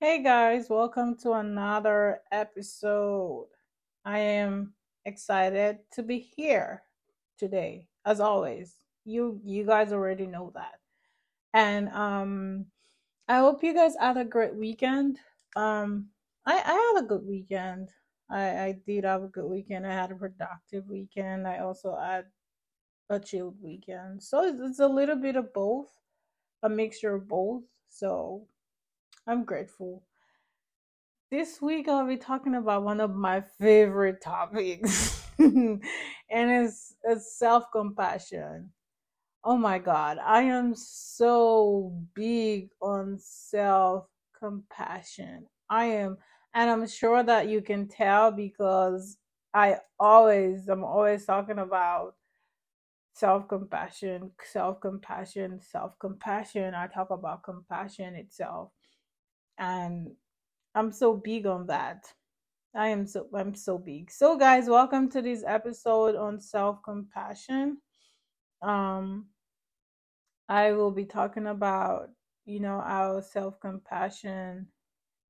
Hey guys, welcome to another episode. I am excited to be here today. As always, you you guys already know that. And um I hope you guys had a great weekend. Um I I had a good weekend. I I did have a good weekend. I had a productive weekend. I also had a chilled weekend. So it's, it's a little bit of both, a mixture of both. So I'm grateful. This week I'll be talking about one of my favorite topics, and it's, it's self compassion. Oh my God, I am so big on self compassion. I am, and I'm sure that you can tell because I always, I'm always talking about self compassion, self compassion, self compassion. I talk about compassion itself, and I'm so big on that. I am so I'm so big. So guys, welcome to this episode on self-compassion. Um I will be talking about, you know, how self-compassion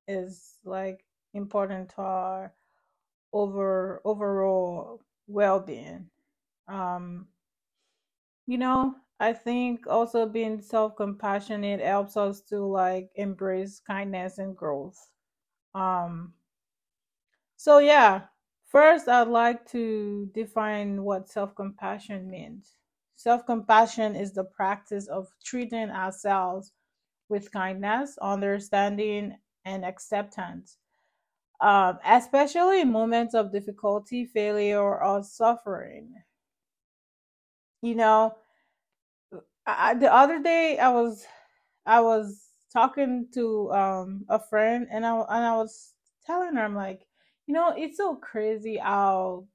is like important to our over overall well-being. Um you know, I think also being self-compassionate helps us to like embrace kindness and growth. Um So, yeah, first I'd like to define what self compassion means. Self compassion is the practice of treating ourselves with kindness, understanding, and acceptance, um, especially in moments of difficulty, failure, or suffering. You know, I, the other day I was I was talking to um a friend and I and I was telling her I'm like, you know, it's so crazy how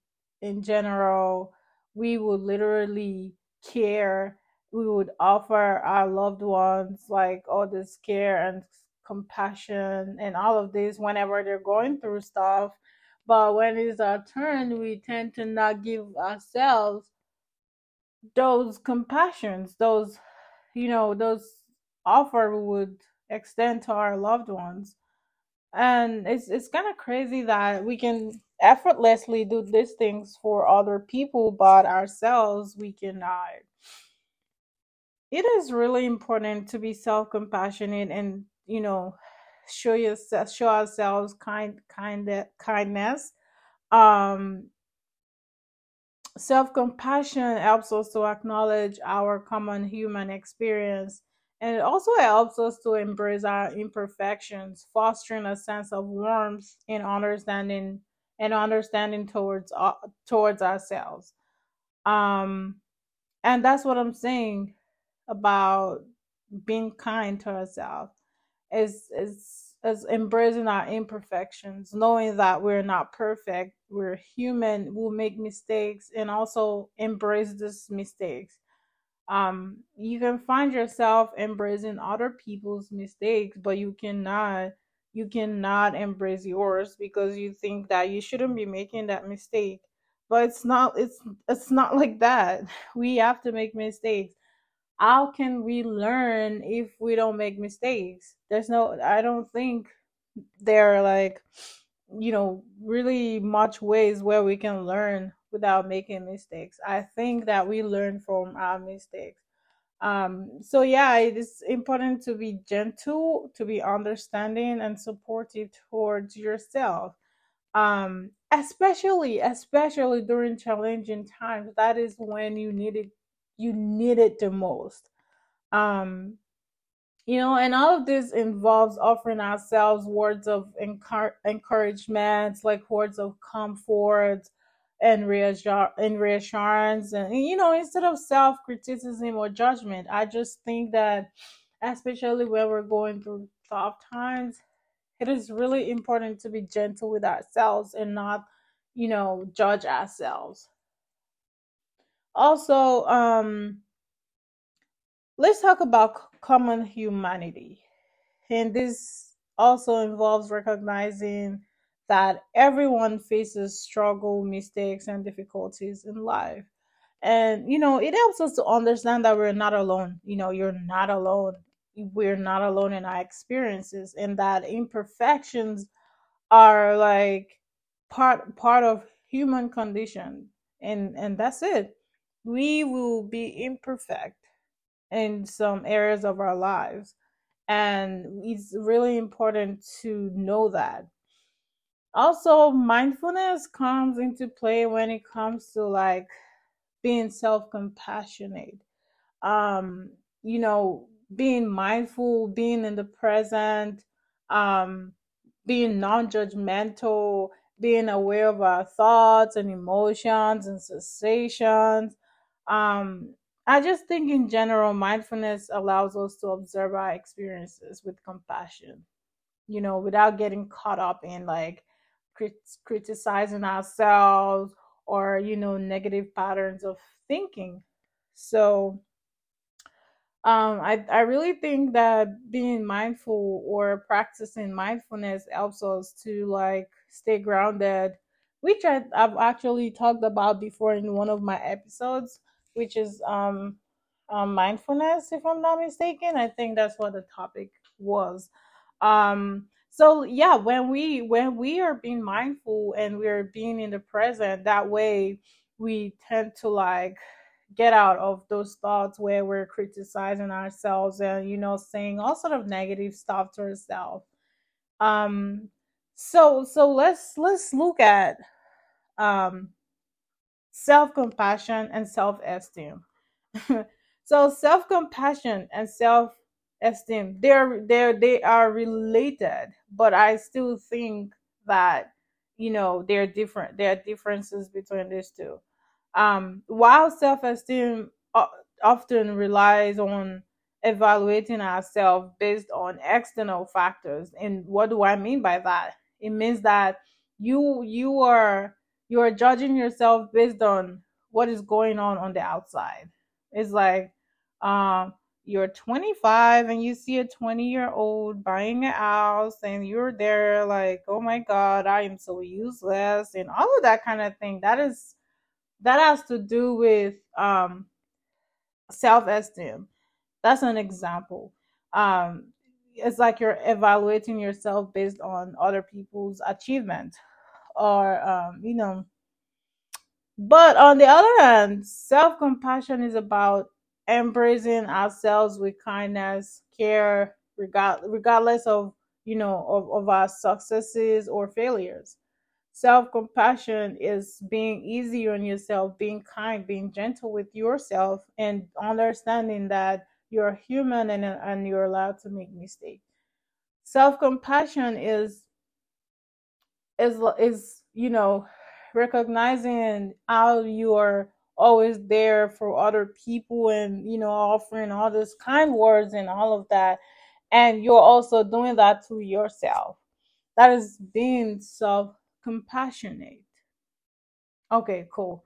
in general we would literally care, we would offer our loved ones like all this care and compassion and all of this whenever they're going through stuff. But when it's our turn, we tend to not give ourselves those compassions, those you know, those offer we would extend to our loved ones. And it's it's kind of crazy that we can effortlessly do these things for other people, but ourselves we cannot. It is really important to be self-compassionate and you know show yourself show ourselves kind kind kindness. Um, Self compassion helps us to acknowledge our common human experience and it also helps us to embrace our imperfections, fostering a sense of warmth and understanding and understanding towards uh, towards ourselves. Um, and that's what I'm saying about being kind to ourselves is is is embracing our imperfections, knowing that we're not perfect, we're human, we'll make mistakes, and also embrace these mistakes. Um, you can find yourself embracing other people's mistakes, but you cannot you cannot embrace yours because you think that you shouldn't be making that mistake. But it's not it's it's not like that. We have to make mistakes how can we learn if we don't make mistakes there's no i don't think there are like you know really much ways where we can learn without making mistakes. I think that we learn from our mistakes. Um so yeah it is important to be gentle to be understanding and supportive towards yourself. Um especially especially during challenging times that is when you need it you need it the most. Um you know and all of this involves offering ourselves words of encour- encouragement like words of comfort and reassur- and reassurance and you know instead of self-criticism or judgment i just think that especially when we're going through tough times it is really important to be gentle with ourselves and not you know judge ourselves. Also um let's talk about common humanity. And this also involves recognizing that everyone faces struggle mistakes and difficulties in life. And you know it helps us to understand that we're not alone. You know you're not alone. We're not alone in our experiences and that imperfections are like part part of human condition. And and that's it. We will be imperfect in some areas of our lives. And it's really important to know that. Also mindfulness comes into play when it comes to like being self-compassionate. Um you know being mindful being in the present um being non-judgmental being aware of our thoughts and emotions and sensations. Um i just think in general mindfulness allows us to observe our experiences with compassion you know without getting caught up in like crit- criticizing ourselves or you know negative patterns of thinking. So um i i really think that being mindful or practicing mindfulness helps us to like stay grounded which I, i've actually talked about before in one of my episodes which is um, um mindfulness if i'm not mistaken. I think that's what the topic was. Um so yeah when we when we are being mindful and we're being in the present that way we tend to like get out of those thoughts where we're criticizing ourselves and you know saying all sort of negative stuff to ourselves. Um so so let's let's look at um self-compassion and self-esteem so self-compassion and self-esteem they're they're they are related but i still think that you know they're different there are differences between these two um, while self esteem often relies on evaluating ourselves based on external factors. And what do I mean by that? It means that you you are you are judging yourself based on what is going on on the outside. It's like um you're 25 and you see a 20 year old buying a house and you're there like oh my god i am so useless and all of that kind of thing. That is that has to do with um, self-esteem. That's an example. Um, it's like you're evaluating yourself based on other people's achievement or um, you know but on the other hand self-compassion is about embracing ourselves with kindness care regard, regardless of you know of, of our successes or failures Self compassion is being easy on yourself, being kind, being gentle with yourself, and understanding that you're human and, and you're allowed to make mistakes. Self compassion is is is you know recognizing how you are always there for other people and you know offering all these kind words and all of that and you're also doing that to yourself that is being self compassionate. Okay, cool.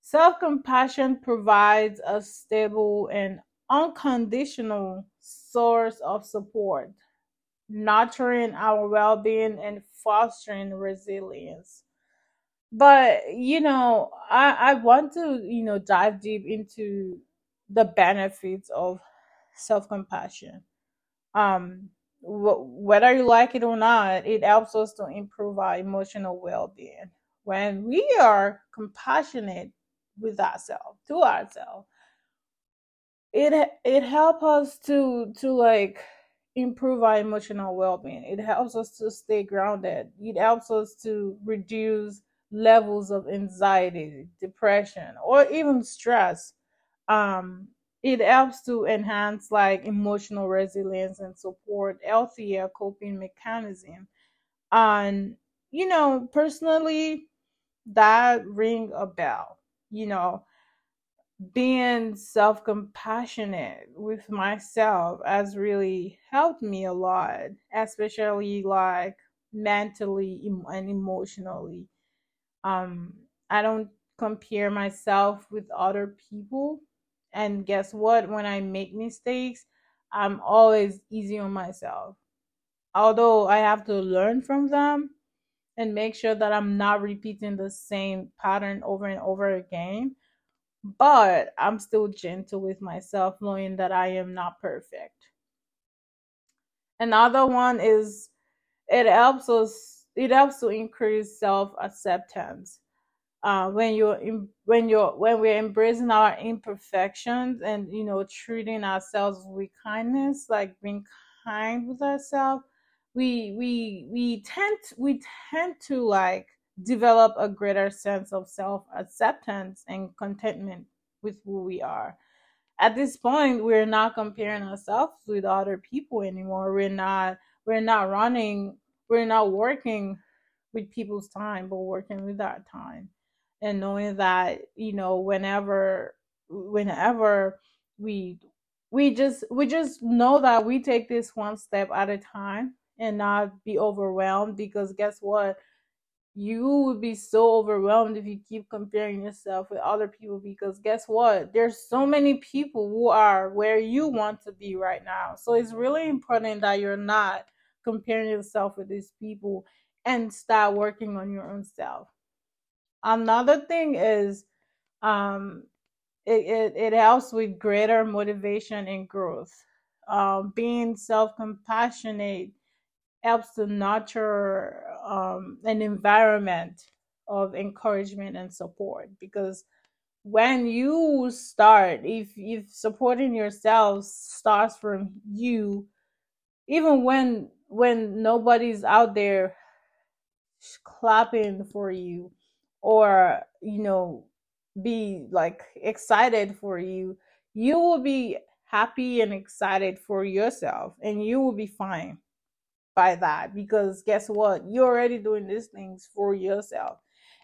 Self compassion provides a stable and unconditional source of support, nurturing our well being and fostering resilience. But, you know, I, I want to, you know, dive deep into the benefits of self compassion. Um, whether you like it or not, it helps us to improve our emotional well being. When we are compassionate with ourselves, to ourselves, it it helps us to to like improve our emotional well-being. It helps us to stay grounded. It helps us to reduce levels of anxiety depression or even stress. Um it helps to enhance like emotional resilience and support healthier coping mechanism. And you know personally that ring a bell you know being self-compassionate with myself has really helped me a lot especially like mentally and emotionally um i don't compare myself with other people and guess what? When I make mistakes, I'm always easy on myself. Although I have to learn from them and make sure that I'm not repeating the same pattern over and over again. But I'm still gentle with myself, knowing that I am not perfect. Another one is it helps us it helps to increase self acceptance uh, when you're when you're when we're embracing our imperfections and you know treating ourselves with kindness like being kind with ourselves we we we tend we tend to like develop a greater sense of self acceptance and contentment with who we are. At this point we're not comparing ourselves with other people anymore. We're not we're not running we're not working with people's time but working with our time. And knowing that you know whenever whenever we we just we just know that we take this one step at a time and not be overwhelmed because guess what you would be so overwhelmed if you keep comparing yourself with other people because guess what? There's so many people who are where you want to be right now. So it's really important that you're not comparing yourself with these people and start working on your own self. Another thing is um it, it, it helps with greater motivation and growth. Um, being self-compassionate helps to nurture um, an environment of encouragement and support. Because when you start if if supporting yourself starts from you even when when nobody's out there clapping for you or you know be like excited for you you will be happy and excited for yourself and you will be fine by that because guess what? You're already doing these things for yourself.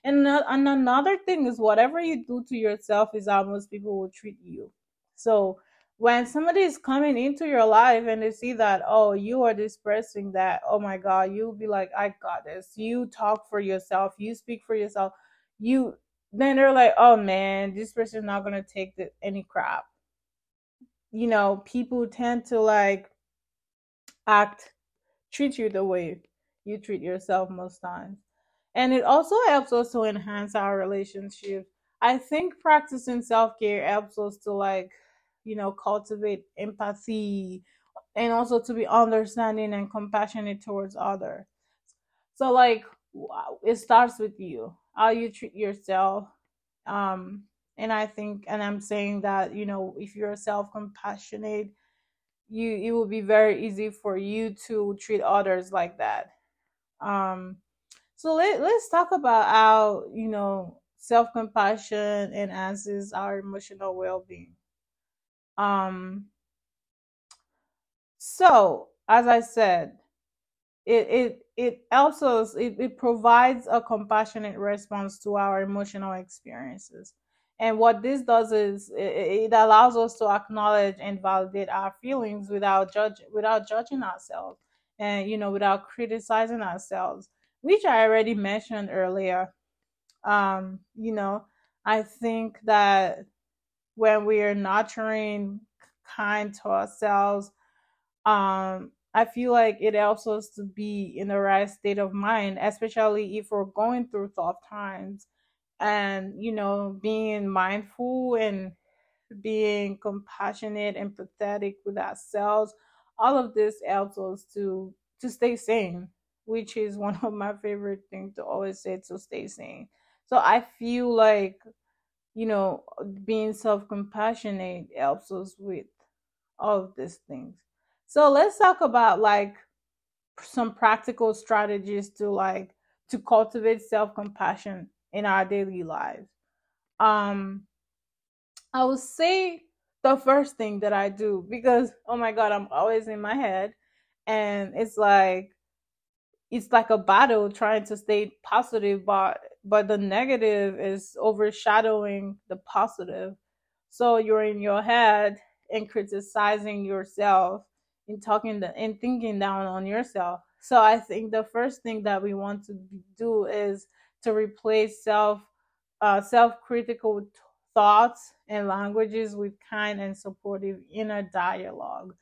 And, and another thing is whatever you do to yourself is how most people will treat you. So when somebody is coming into your life and they see that oh you are this person that oh my god you'll be like i got this. You talk for yourself you speak for yourself you then they're like oh man this person's not gonna take the, any crap. You know people tend to like act treat you the way you treat yourself most times. And it also helps us to enhance our relationship. I think practicing self-care helps us to like you know cultivate empathy and also to be understanding and compassionate towards others. So like it starts with you how you treat yourself. Um and i think and i'm saying that you know if you're self compassionate you it will be very easy for you to treat others like that. Um so let, let's talk about how you know self-compassion enhances our emotional well-being. Um so as i said it it it us it, it provides a compassionate response to our emotional experiences and what this does is it, allows us to acknowledge and validate our feelings without judge without judging ourselves and you know without criticizing ourselves which i already mentioned earlier um you know i think that when we are nurturing kind to ourselves um I feel like it helps us to be in the right state of mind, especially if we're going through tough times. And, you know, being mindful and being compassionate and empathetic with ourselves, all of this helps us to to stay sane, which is one of my favorite things to always say to stay sane. So I feel like, you know, being self compassionate helps us with all of these things. So let's talk about like some practical strategies to like to cultivate self-compassion in our daily lives. Um I would say the first thing that I do because oh my god, I'm always in my head and it's like it's like a battle trying to stay positive but but the negative is overshadowing the positive. So you're in your head and criticizing yourself and talking the, in thinking down on yourself. So I think the first thing that we want to do is to replace self uh, self critical t- thoughts and languages with kind and supportive inner dialogue.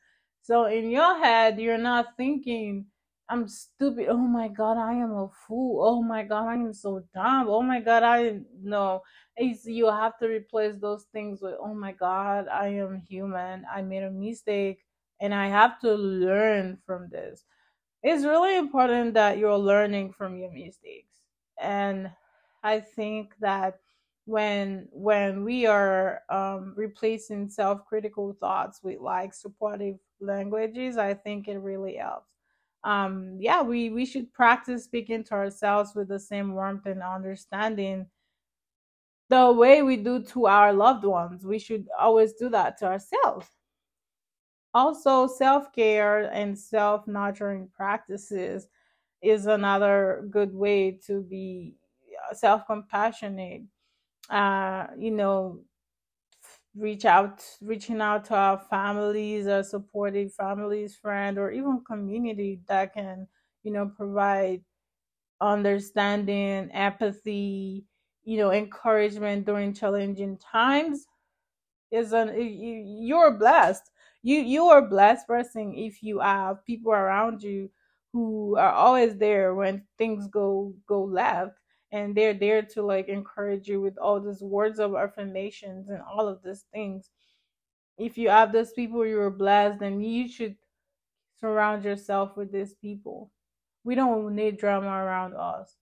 So in your head, you're not thinking, I'm stupid. Oh my God, I am a fool. Oh my God, I am so dumb. Oh my God, I know. It's, you have to replace those things with, oh my God, I am human. I made a mistake and I have to learn from this. It's really important that you're learning from your mistakes. And I think that when when we are um, replacing self-critical thoughts with like supportive languages, I think it really helps. Um, yeah, we we should practice speaking to ourselves with the same warmth and understanding the way we do to our loved ones. We should always do that to ourselves. Also, self care and self nurturing practices is another good way to be self compassionate. Uh, you know, reach out, reaching out to our families, our supportive families, friend, or even community that can, you know, provide understanding, empathy, you know, encouragement during challenging times is an you, you're blessed. You you are blessed person if you have people around you who are always there when things go go left and they're there to like encourage you with all these words of affirmations and all of these things. If you have those people you're blessed, then you should surround yourself with these people. We don't need drama around us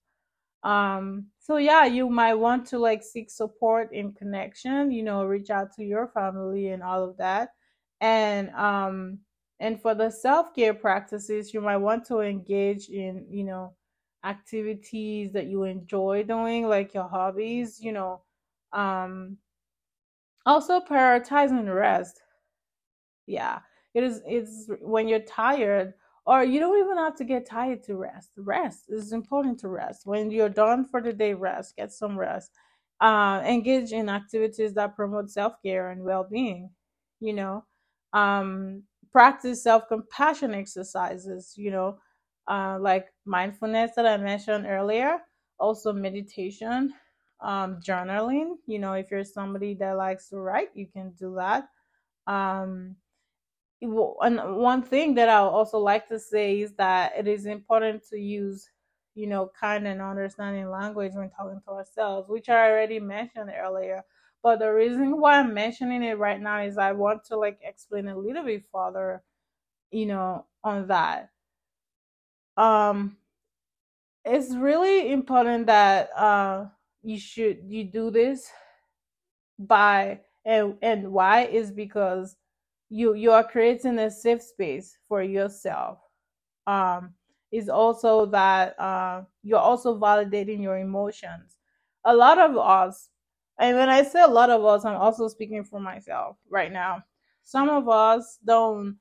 um so yeah you might want to like seek support and connection you know reach out to your family and all of that and um and for the self-care practices you might want to engage in you know activities that you enjoy doing like your hobbies you know um also prioritizing rest. Yeah it is it's when you're tired or you don't even have to get tired to rest. Rest is important to rest. When you're done for the day rest get some rest. Uh, engage in activities that promote self-care and well-being you know? Um, practice self-compassion exercises you know uh, like mindfulness that i mentioned earlier also meditation um, journaling you know if you're somebody that likes to write you can do that um, and one thing that I also like to say is that it is important to use, you know, kind and understanding language when talking to ourselves, which I already mentioned earlier. But the reason why I'm mentioning it right now is I want to like explain a little bit further, you know, on that. Um, it's really important that uh you should you do this by and and why is because you you are creating a safe space for yourself um is also that uh, you're also validating your emotions a lot of us and when i say a lot of us i'm also speaking for myself right now. Some of us don't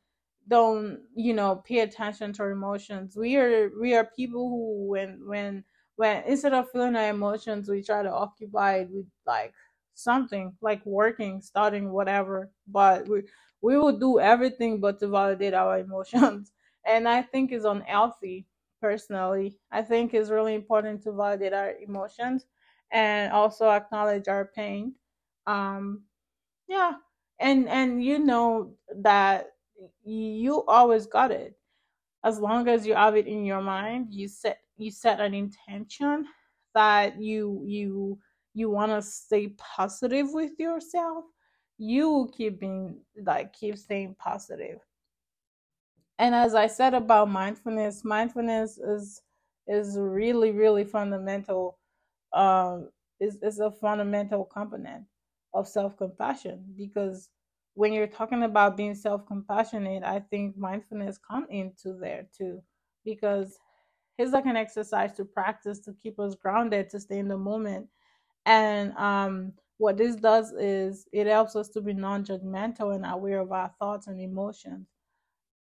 don't you know pay attention to our emotions. We are we are people who when when when instead of feeling our emotions we try to occupy it with like something like working starting whatever. But we we will do everything but to validate our emotions. And i think it's unhealthy personally. I think it's really important to validate our emotions and also acknowledge our pain. Um yeah and and you know that you always got it. As long as you have it in your mind you set you set an intention that you you you want to stay positive with yourself you keep being like keep staying positive. And as i said about mindfulness mindfulness is is really really fundamental um is, is a fundamental component of self-compassion because when you're talking about being self-compassionate i think mindfulness come into there too because it's like an exercise to practice to keep us grounded to stay in the moment. And um what this does is it helps us to be non-judgmental and aware of our thoughts and emotions.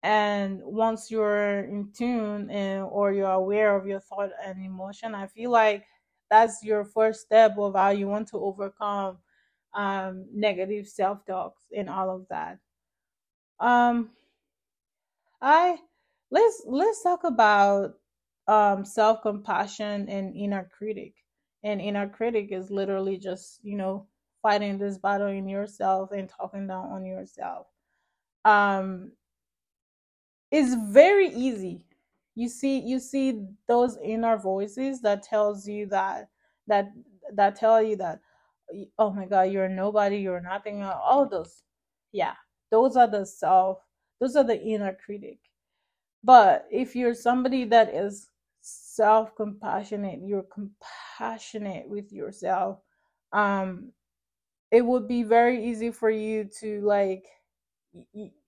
And once you're in tune and or you're aware of your thought and emotion i feel like that's your first step of how you want to overcome um, negative self-talks and all of that. Um i let's let's talk about um self-compassion and inner critic. And inner critic is literally just you know fighting this battle in yourself and talking down on yourself. Um it's very easy you see you see those inner voices that tells you that that that tell you that oh my god you're nobody you're nothing all those. Yeah those are the self those are the inner critic. But if you're somebody that is self compassionate you're compassionate with yourself um it would be very easy for you to like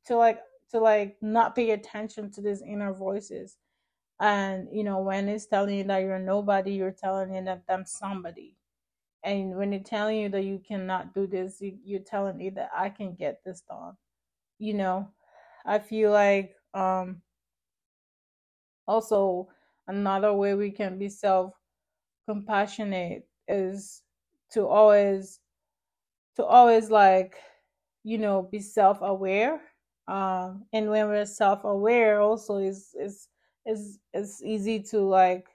to like to like not pay attention to these inner voices and you know when it's telling you that you're nobody you're telling you that i'm somebody. And when it's telling you that you cannot do this you, you're telling me that i can get this done. You know i feel like um also another way we can be self compassionate is to always to always like you know be self aware um and when we're self aware also is is is it's easy to like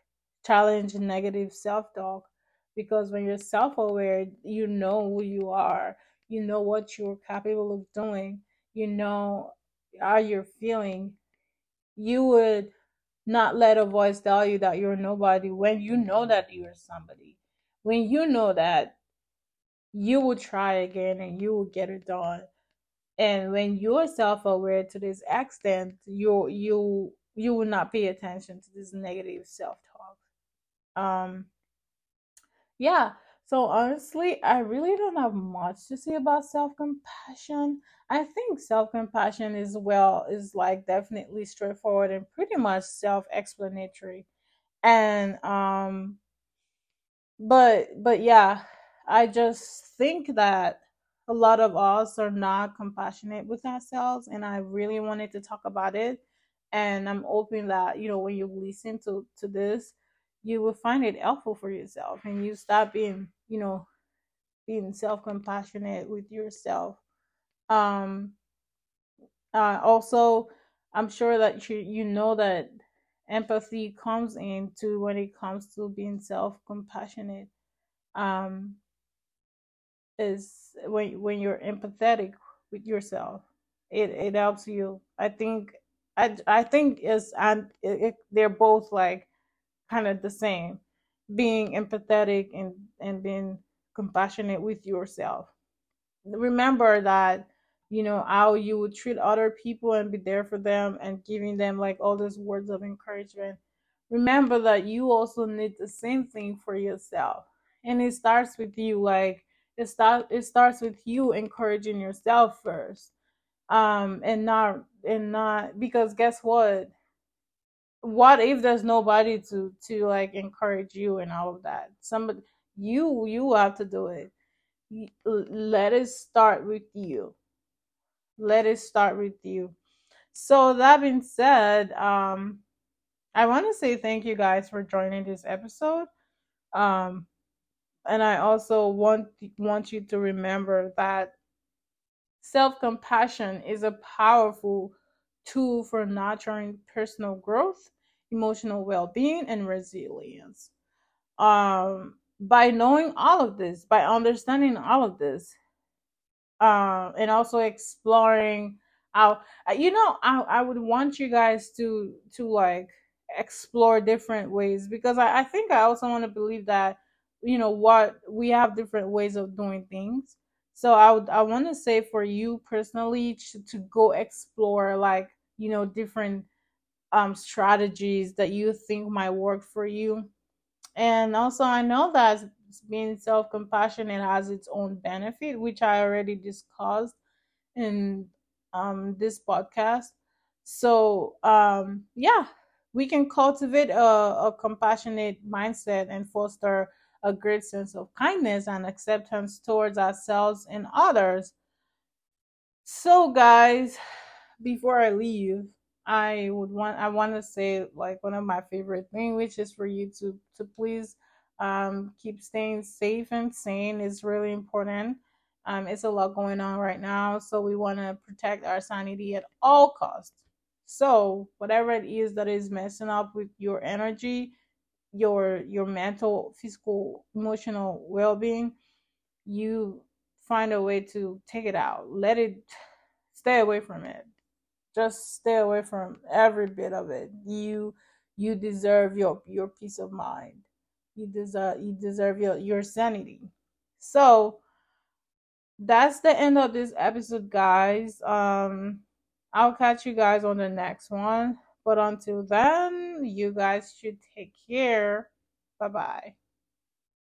challenge negative self talk because when you're self aware you know who you are. You know what you're capable of doing. You know how you're feeling. You would not let a voice tell you that you're nobody when you know that you're somebody. When you know that you will try again and you will get it done. And when you're self-aware to this extent you you you will not pay attention to this negative self-talk. Um yeah so honestly i really don't have much to say about self-compassion. I think self-compassion is well is like definitely straightforward and pretty much self-explanatory. And um but but yeah i just think that a lot of us are not compassionate with ourselves and i really wanted to talk about it and i'm hoping that you know when you listen to to this you will find it helpful for yourself and you stop being you know being self-compassionate with yourself. Um uh, also i'm sure that you you know that empathy comes into when it comes to being self-compassionate. Um is when when you're empathetic with yourself it it helps you. I think i i think is it, they're both like kind of the same. Being empathetic and and being compassionate with yourself. Remember that you know how you would treat other people and be there for them and giving them like all those words of encouragement. Remember that you also need the same thing for yourself. And it starts with you like it start it starts with you encouraging yourself first um and not and not because guess what? What if there's nobody to to like encourage you and all of that? Somebody you you have to do it. Let it start with you. Let it start with you. So that being said um i want to say thank you guys for joining this episode. Um and i also want want you to remember that self-compassion is a powerful tool for nurturing personal growth emotional well-being and resilience. Um by knowing all of this by understanding all of this um and also exploring how you know I, I would want you guys to to like explore different ways because I, I think I also want to believe that you know what we have different ways of doing things so i would i want to say for you personally to, to go explore like you know different um strategies that you think might work for you. And also i know that being self-compassionate has its own benefit which i already discussed in um this podcast. So um yeah we can cultivate a, a compassionate mindset and foster a great sense of kindness and acceptance towards ourselves and others. So, guys, before I leave, I would want I want to say like one of my favorite things, which is for you to to please um, keep staying safe and sane is really important. Um, it's a lot going on right now, so we want to protect our sanity at all costs. So, whatever it is that is messing up with your energy, your your mental physical emotional well-being you find a way to take it out. Let it stay away from it. Just stay away from every bit of it. You you deserve your your peace of mind. You deserve you deserve your your sanity. So that's the end of this episode guys. Um I'll catch you guys on the next one. But until then, you guys should take care. Bye bye.